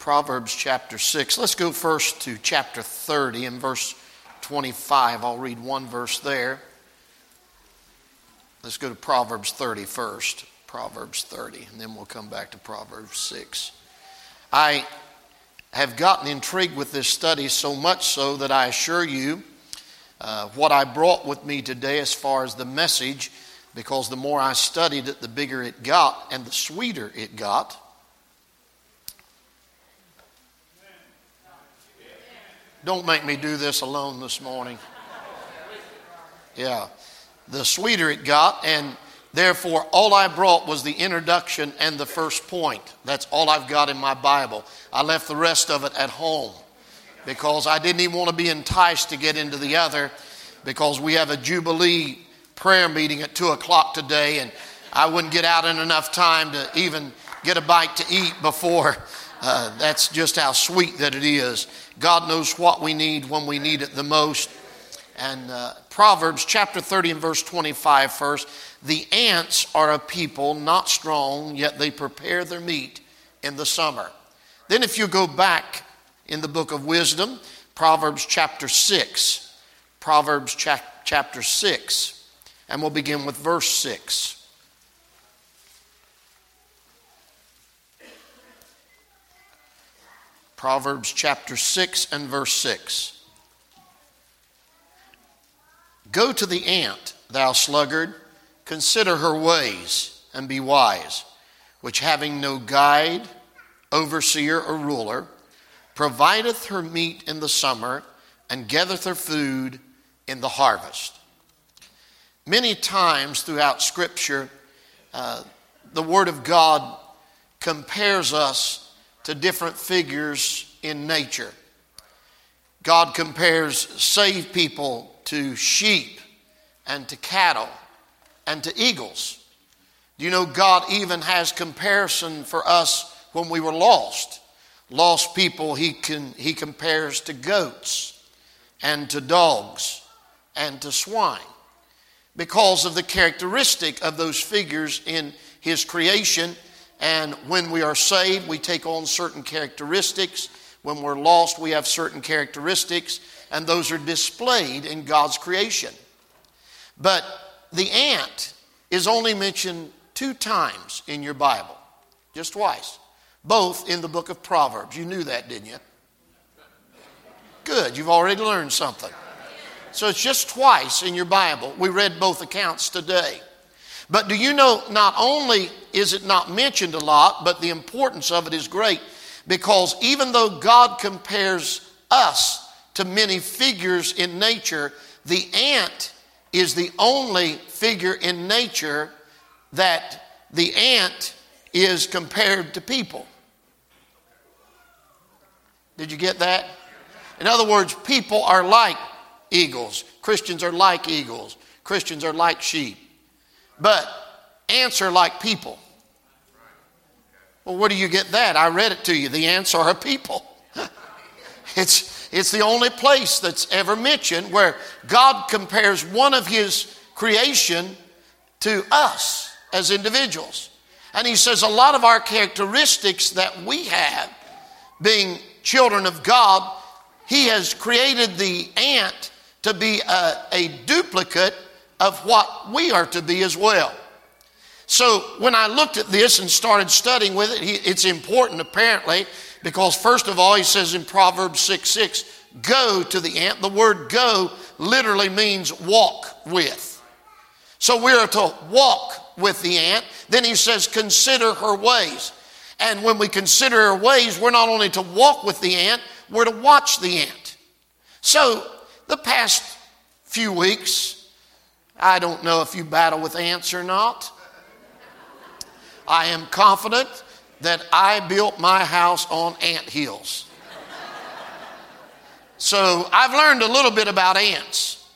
Proverbs chapter 6. Let's go first to chapter 30 and verse 25. I'll read one verse there. Let's go to Proverbs 30 first. Proverbs 30, and then we'll come back to Proverbs 6. I have gotten intrigued with this study so much so that I assure you uh, what I brought with me today as far as the message, because the more I studied it, the bigger it got and the sweeter it got. Don't make me do this alone this morning. Yeah. The sweeter it got, and therefore, all I brought was the introduction and the first point. That's all I've got in my Bible. I left the rest of it at home because I didn't even want to be enticed to get into the other because we have a Jubilee prayer meeting at 2 o'clock today, and I wouldn't get out in enough time to even get a bite to eat before. Uh, that's just how sweet that it is. God knows what we need when we need it the most. And uh, Proverbs chapter 30 and verse 25 first. The ants are a people not strong, yet they prepare their meat in the summer. Then, if you go back in the book of wisdom, Proverbs chapter 6, Proverbs cha- chapter 6, and we'll begin with verse 6. Proverbs chapter 6 and verse 6. Go to the ant, thou sluggard, consider her ways, and be wise, which having no guide, overseer, or ruler, provideth her meat in the summer, and gathereth her food in the harvest. Many times throughout Scripture, uh, the Word of God compares us to different figures in nature. God compares saved people to sheep and to cattle and to eagles. Do you know God even has comparison for us when we were lost? Lost people he, can, he compares to goats and to dogs and to swine because of the characteristic of those figures in his creation and when we are saved, we take on certain characteristics. When we're lost, we have certain characteristics, and those are displayed in God's creation. But the ant is only mentioned two times in your Bible, just twice, both in the book of Proverbs. You knew that, didn't you? Good, you've already learned something. So it's just twice in your Bible. We read both accounts today. But do you know, not only is it not mentioned a lot, but the importance of it is great because even though God compares us to many figures in nature, the ant is the only figure in nature that the ant is compared to people. Did you get that? In other words, people are like eagles. Christians are like eagles. Christians are like sheep but answer like people. Well, where do you get that? I read it to you. The ants are a people. it's, it's the only place that's ever mentioned where God compares one of his creation to us as individuals. And he says a lot of our characteristics that we have, being children of God, he has created the ant to be a, a duplicate of what we are to be as well. So when I looked at this and started studying with it, it's important apparently because, first of all, he says in Proverbs 6 6, go to the ant. The word go literally means walk with. So we are to walk with the ant. Then he says, consider her ways. And when we consider her ways, we're not only to walk with the ant, we're to watch the ant. So the past few weeks, I don't know if you battle with ants or not. I am confident that I built my house on ant hills. So I've learned a little bit about ants.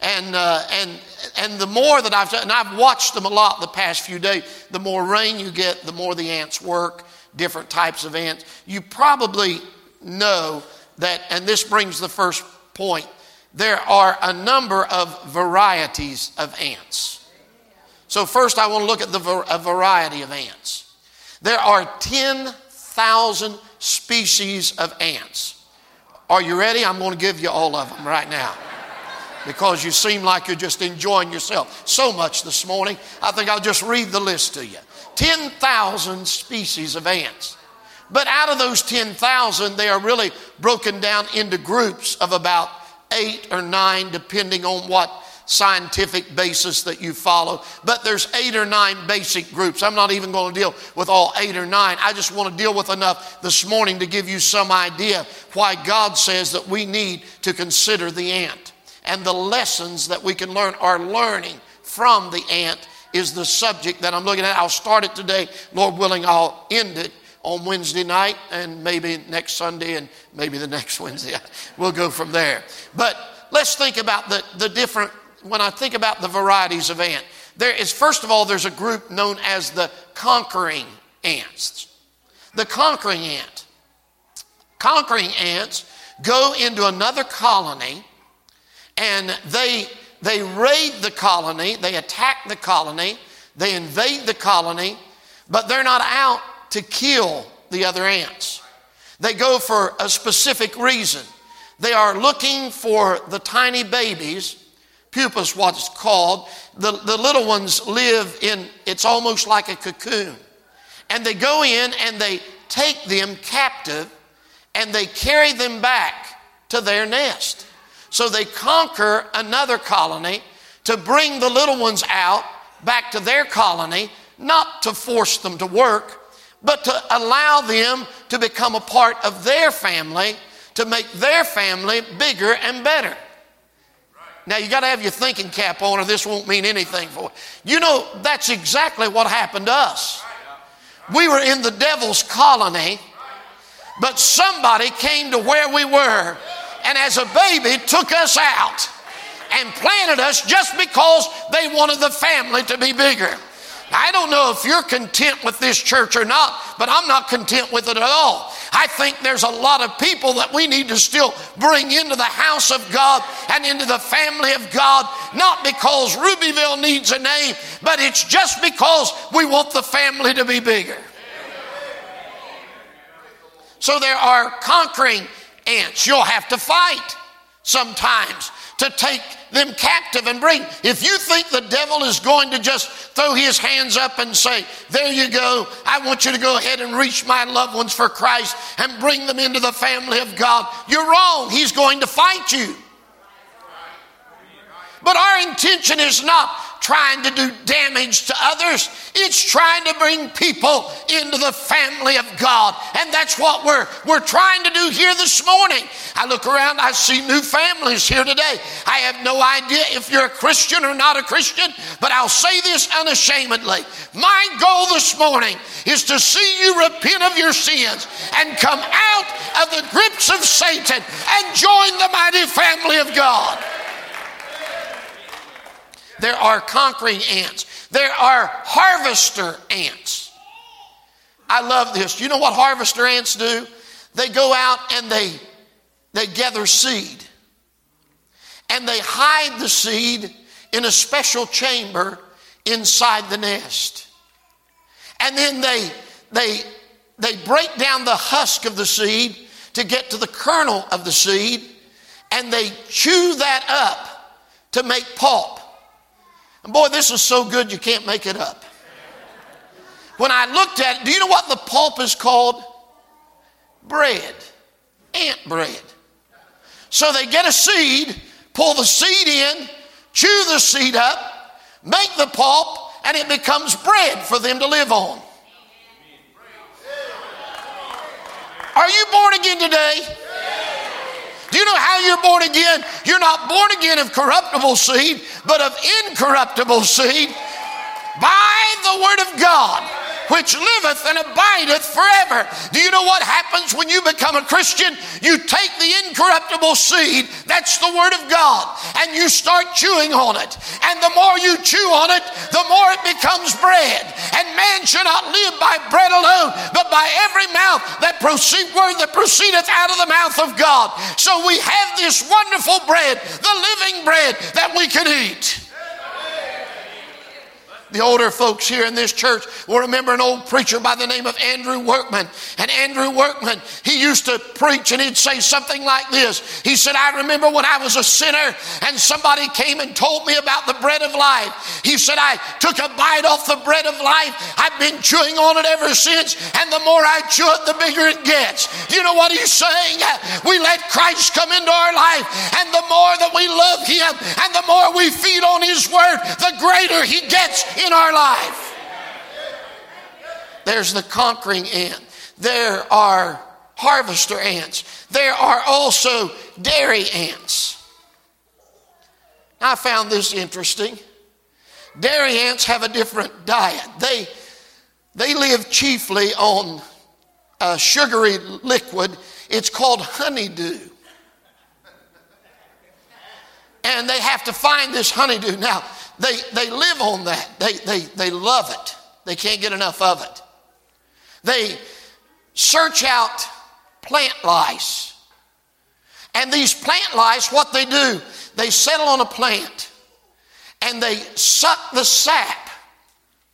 And, uh, and, and the more that I've, and I've watched them a lot the past few days, the more rain you get, the more the ants work, different types of ants. You probably know that, and this brings the first point there are a number of varieties of ants. So, first, I want to look at the a variety of ants. There are 10,000 species of ants. Are you ready? I'm going to give you all of them right now because you seem like you're just enjoying yourself so much this morning. I think I'll just read the list to you 10,000 species of ants. But out of those 10,000, they are really broken down into groups of about eight or nine, depending on what scientific basis that you follow. But there's eight or nine basic groups. I'm not even going to deal with all eight or nine. I just want to deal with enough this morning to give you some idea why God says that we need to consider the ant. And the lessons that we can learn are learning from the ant is the subject that I'm looking at. I'll start it today. Lord willing, I'll end it on Wednesday night and maybe next Sunday and maybe the next Wednesday. We'll go from there. But let's think about the, the different, when I think about the varieties of ant, there is, first of all, there's a group known as the conquering ants. The conquering ant. Conquering ants go into another colony and they, they raid the colony, they attack the colony, they invade the colony, but they're not out to kill the other ants. They go for a specific reason. They are looking for the tiny babies, pupas, what's called. The, the little ones live in, it's almost like a cocoon. And they go in and they take them captive and they carry them back to their nest. So they conquer another colony to bring the little ones out back to their colony, not to force them to work, but to allow them to become a part of their family, to make their family bigger and better. Now you got to have your thinking cap on, or this won't mean anything for you. You know that's exactly what happened to us. We were in the devil's colony, but somebody came to where we were, and as a baby took us out and planted us just because they wanted the family to be bigger. I don't know if you're content with this church or not, but I'm not content with it at all. I think there's a lot of people that we need to still bring into the house of God and into the family of God, not because Rubyville needs a name, but it's just because we want the family to be bigger. So there are conquering ants. You'll have to fight sometimes to take them captive and bring. If you think the devil is going to just throw his hands up and say, There you go, I want you to go ahead and reach my loved ones for Christ and bring them into the family of God, you're wrong. He's going to fight you. But our intention is not trying to do damage to others. It's trying to bring people into the family of God. And that's what we're, we're trying to do here this morning. I look around, I see new families here today. I have no idea if you're a Christian or not a Christian, but I'll say this unashamedly. My goal this morning is to see you repent of your sins and come out of the grips of Satan and join the mighty family of God. There are conquering ants. There are harvester ants. I love this. You know what harvester ants do? They go out and they, they gather seed. And they hide the seed in a special chamber inside the nest. And then they, they, they break down the husk of the seed to get to the kernel of the seed, and they chew that up to make pulp. And boy, this is so good you can't make it up. When I looked at it, do you know what the pulp is called? Bread. Ant bread. So they get a seed, pull the seed in, chew the seed up, make the pulp, and it becomes bread for them to live on. Are you born again today? Do you know how you're born again? You're not born again of corruptible seed, but of incorruptible seed by the word of God which liveth and abideth forever. Do you know what happens when you become a Christian? You take the incorruptible seed, that's the Word of God, and you start chewing on it. And the more you chew on it, the more it becomes bread. And man shall not live by bread alone, but by every mouth that proceed, word that proceedeth out of the mouth of God. So we have this wonderful bread, the living bread that we can eat. The older folks here in this church will remember an old preacher by the name of Andrew Workman. And Andrew Workman, he used to preach and he'd say something like this. He said, I remember when I was a sinner and somebody came and told me about the bread of life. He said, I took a bite off the bread of life. I've been chewing on it ever since. And the more I chew it, the bigger it gets. You know what he's saying? We let Christ come into our life. And the more that we love him and the more we feed on his word, the greater he gets in our life. There's the conquering ant. There are harvester ants. There are also dairy ants. I found this interesting. Dairy ants have a different diet. They, they live chiefly on a sugary liquid. It's called honeydew. And they have to find this honeydew. Now, they, they live on that. They, they, they love it. They can't get enough of it. They search out plant lice. And these plant lice, what they do, they settle on a plant and they suck the sap.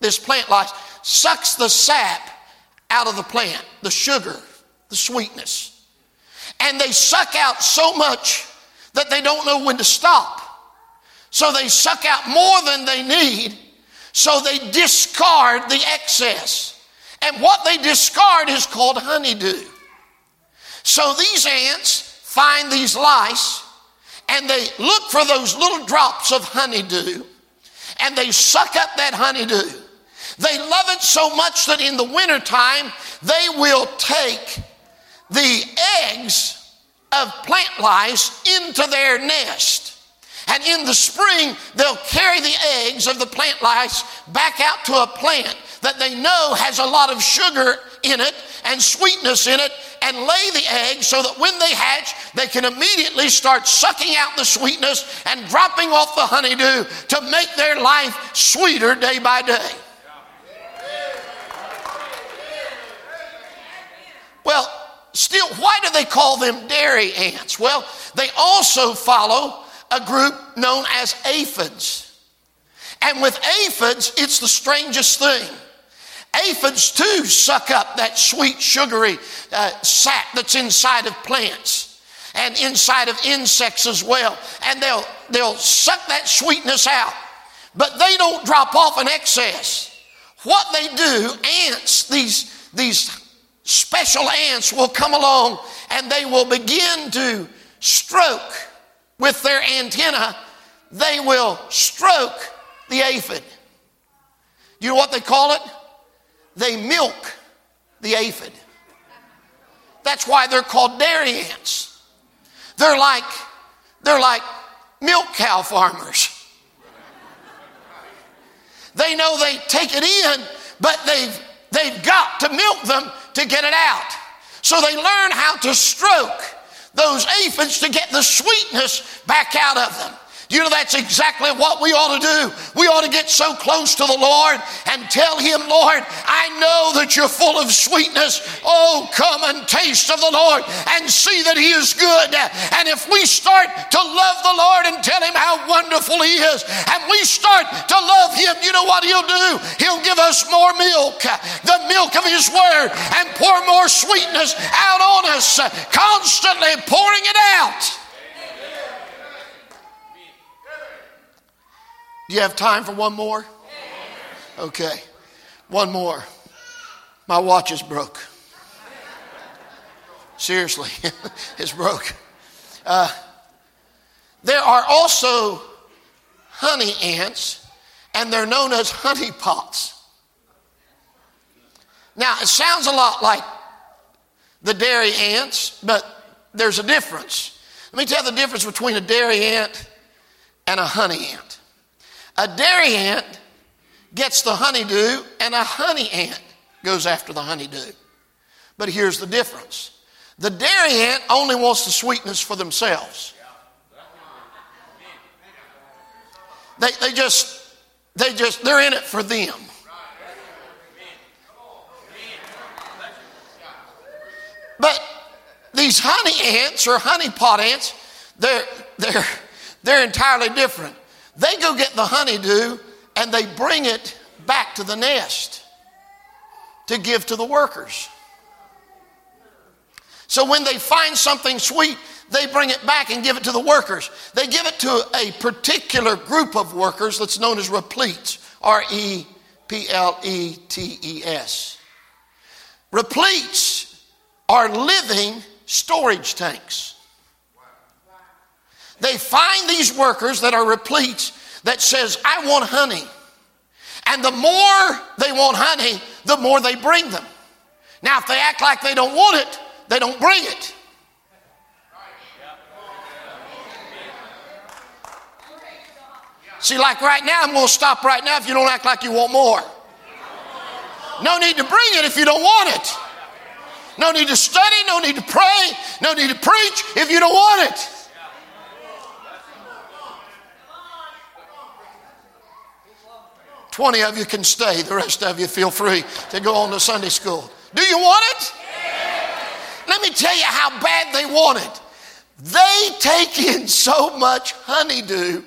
This plant lice sucks the sap out of the plant, the sugar, the sweetness. And they suck out so much that they don't know when to stop. So they suck out more than they need, so they discard the excess. And what they discard is called honeydew. So these ants find these lice and they look for those little drops of honeydew and they suck up that honeydew. They love it so much that in the wintertime they will take the eggs of plant lice into their nest. And in the spring, they'll carry the eggs of the plant lice back out to a plant that they know has a lot of sugar in it and sweetness in it and lay the eggs so that when they hatch, they can immediately start sucking out the sweetness and dropping off the honeydew to make their life sweeter day by day. Well, still, why do they call them dairy ants? Well, they also follow a group known as aphids. And with aphids, it's the strangest thing. Aphids too suck up that sweet, sugary uh, sap that's inside of plants and inside of insects as well. And they'll, they'll suck that sweetness out, but they don't drop off in excess. What they do, ants, these, these special ants will come along and they will begin to stroke with their antenna, they will stroke the aphid. Do you know what they call it? They milk the aphid. That's why they're called dairy ants. They're like, they're like milk cow farmers. They know they take it in, but they've, they've got to milk them to get it out. So they learn how to stroke those aphids to get the sweetness back out of them. You know, that's exactly what we ought to do. We ought to get so close to the Lord and tell Him, Lord, I know that you're full of sweetness. Oh, come and taste of the Lord and see that He is good. And if we start to love the Lord and tell Him how wonderful He is, and we start to love Him, you know what He'll do? He'll give us more milk, the milk of His Word, and pour more sweetness out on us, constantly pouring it out. Do you have time for one more? Okay, one more. My watch is broke. Seriously, it's broke. Uh, there are also honey ants, and they're known as honey pots. Now, it sounds a lot like the dairy ants, but there's a difference. Let me tell you the difference between a dairy ant and a honey ant. A dairy ant gets the honeydew, and a honey ant goes after the honeydew. But here's the difference the dairy ant only wants the sweetness for themselves. They, they just, they just, they're in it for them. But these honey ants or honey pot ants, they're, they're, they're entirely different. They go get the honeydew and they bring it back to the nest to give to the workers. So when they find something sweet, they bring it back and give it to the workers. They give it to a particular group of workers that's known as repletes, R E P L E T E S. Repletes are living storage tanks. They find these workers that are replete that says, I want honey. And the more they want honey, the more they bring them. Now, if they act like they don't want it, they don't bring it. See, like right now, I'm going to stop right now if you don't act like you want more. No need to bring it if you don't want it. No need to study, no need to pray, no need to preach if you don't want it. Twenty of you can stay, the rest of you feel free to go on to Sunday school. Do you want it? Let me tell you how bad they want it. They take in so much honeydew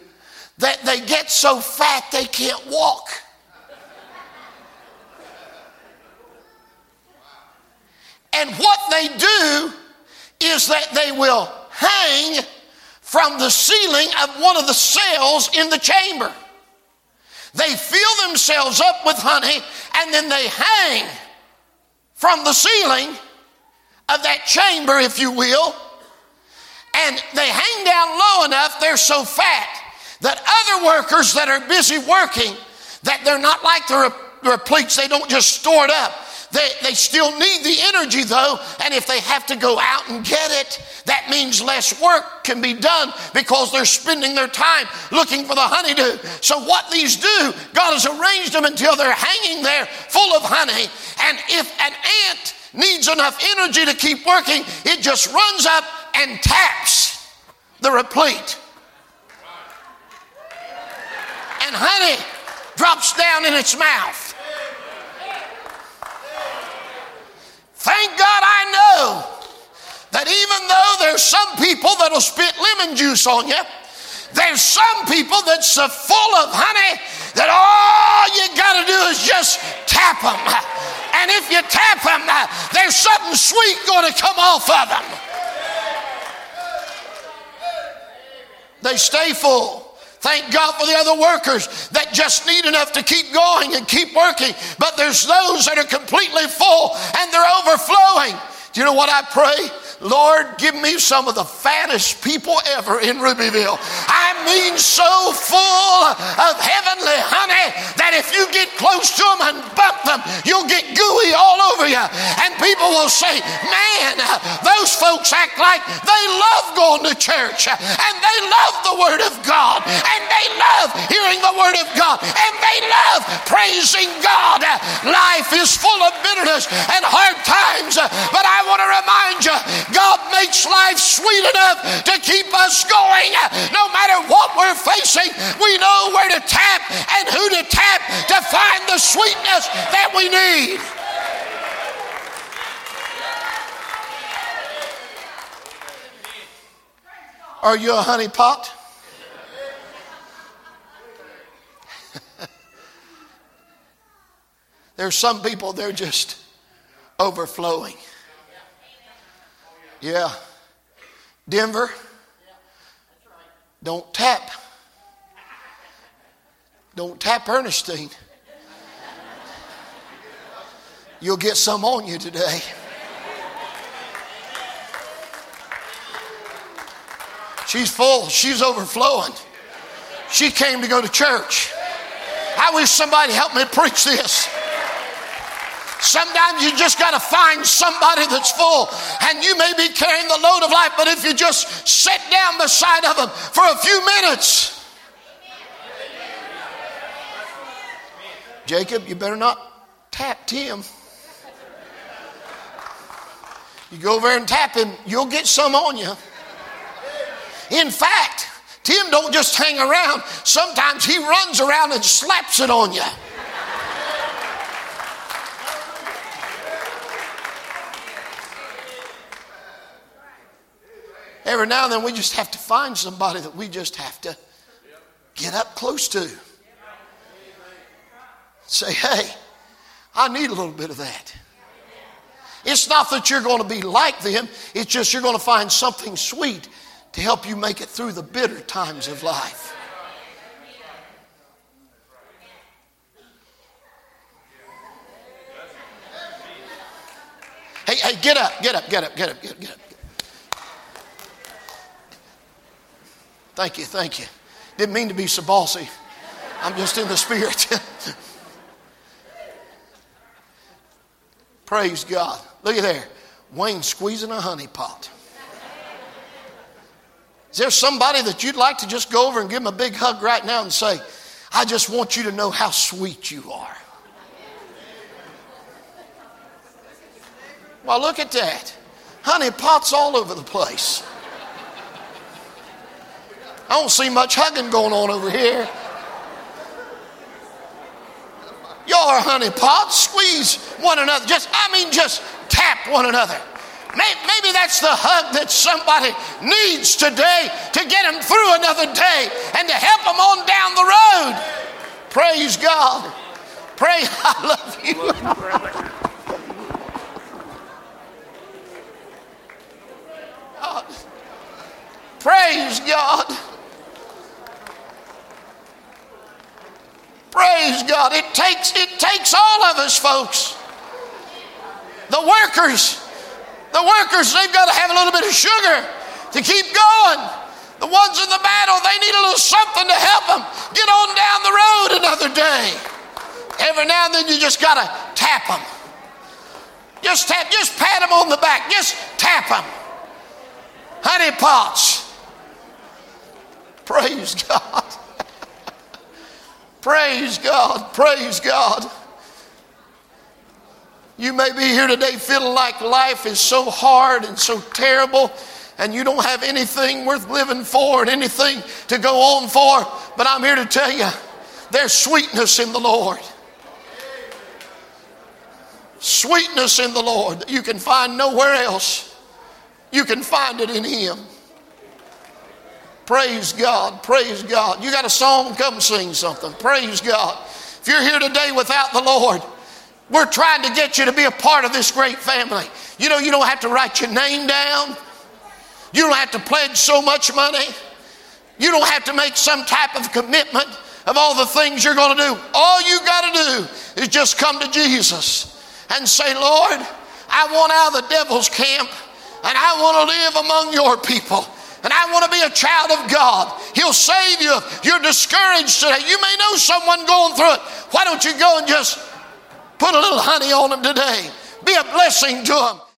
that they get so fat they can't walk. And what they do is that they will hang from the ceiling of one of the cells in the chamber. They fill themselves up with honey and then they hang from the ceiling of that chamber, if you will, and they hang down low enough, they're so fat that other workers that are busy working, that they're not like the repletes, they don't just store it up. They, they still need the energy though, and if they have to go out and get it, that means less work can be done because they're spending their time looking for the honeydew. So, what these do, God has arranged them until they're hanging there full of honey. And if an ant needs enough energy to keep working, it just runs up and taps the replete. And honey drops down in its mouth. Thank God I know that even though there's some people that'll spit lemon juice on you, there's some people that's so full of honey that all you got to do is just tap them. And if you tap them, there's something sweet going to come off of them. They stay full. Thank God for the other workers that just need enough to keep going and keep working. But there's those that are completely full and they're overflowing. Do you know what I pray? Lord, give me some of the fattest people ever in Rubyville. I mean, so full of heavenly honey that if you get close to them and bump them, you'll get gooey all over you. And people will say, Man, those folks act like they love going to church and they love the Word of God and they love hearing the Word of God and they love praising God. Life is full of bitterness and hard times, but I want to remind you God makes life sweet enough to keep us going. No matter what we're facing, we know where to tap and who to tap to find the sweetness that we need. Are you a honey pot? There's some people, they're just overflowing. Yeah. Denver, don't tap. Don't tap Ernestine. You'll get some on you today. She's full, she's overflowing. She came to go to church. I wish somebody helped me preach this. Sometimes you just got to find somebody that's full, and you may be carrying the load of life, but if you just sit down beside of them for a few minutes, Jacob, you better not tap Tim. You go over and tap him, you'll get some on you. In fact, Tim don't just hang around. Sometimes he runs around and slaps it on you. Every now and then we just have to find somebody that we just have to get up close to. Say, hey, I need a little bit of that. It's not that you're going to be like them, it's just you're going to find something sweet to help you make it through the bitter times of life. Hey, hey, get up, get up, get up, get up, get up, get up. Thank you, thank you. Didn't mean to be so bossy. I'm just in the spirit. Praise God. Look at there. Wayne squeezing a honey pot. Is there somebody that you'd like to just go over and give them a big hug right now and say, I just want you to know how sweet you are? Well, look at that. Honey pots all over the place. I don't see much hugging going on over here. Y'all are honey pots. Squeeze one another. Just, I mean, just tap one another. Maybe that's the hug that somebody needs today to get them through another day and to help them on down the road. Praise God. Pray, I love you. Praise God. Praise God. It takes, it takes all of us, folks. The workers, the workers, they've got to have a little bit of sugar to keep going. The ones in the battle, they need a little something to help them get on down the road another day. Every now and then you just got to tap them. Just tap, just pat them on the back, just tap them. Honey pots. Praise God. Praise God. Praise God. You may be here today feeling like life is so hard and so terrible, and you don't have anything worth living for and anything to go on for. But I'm here to tell you there's sweetness in the Lord. Sweetness in the Lord that you can find nowhere else. You can find it in Him. Praise God. Praise God. You got a song? Come sing something. Praise God. If you're here today without the Lord, we're trying to get you to be a part of this great family. You know, you don't have to write your name down, you don't have to pledge so much money, you don't have to make some type of commitment of all the things you're going to do. All you got to do is just come to Jesus and say, Lord, I want out of the devil's camp and I want to live among your people. And I want to be a child of God. He'll save you. You're discouraged today. You may know someone going through it. Why don't you go and just Put a little honey on them today. Be a blessing to them.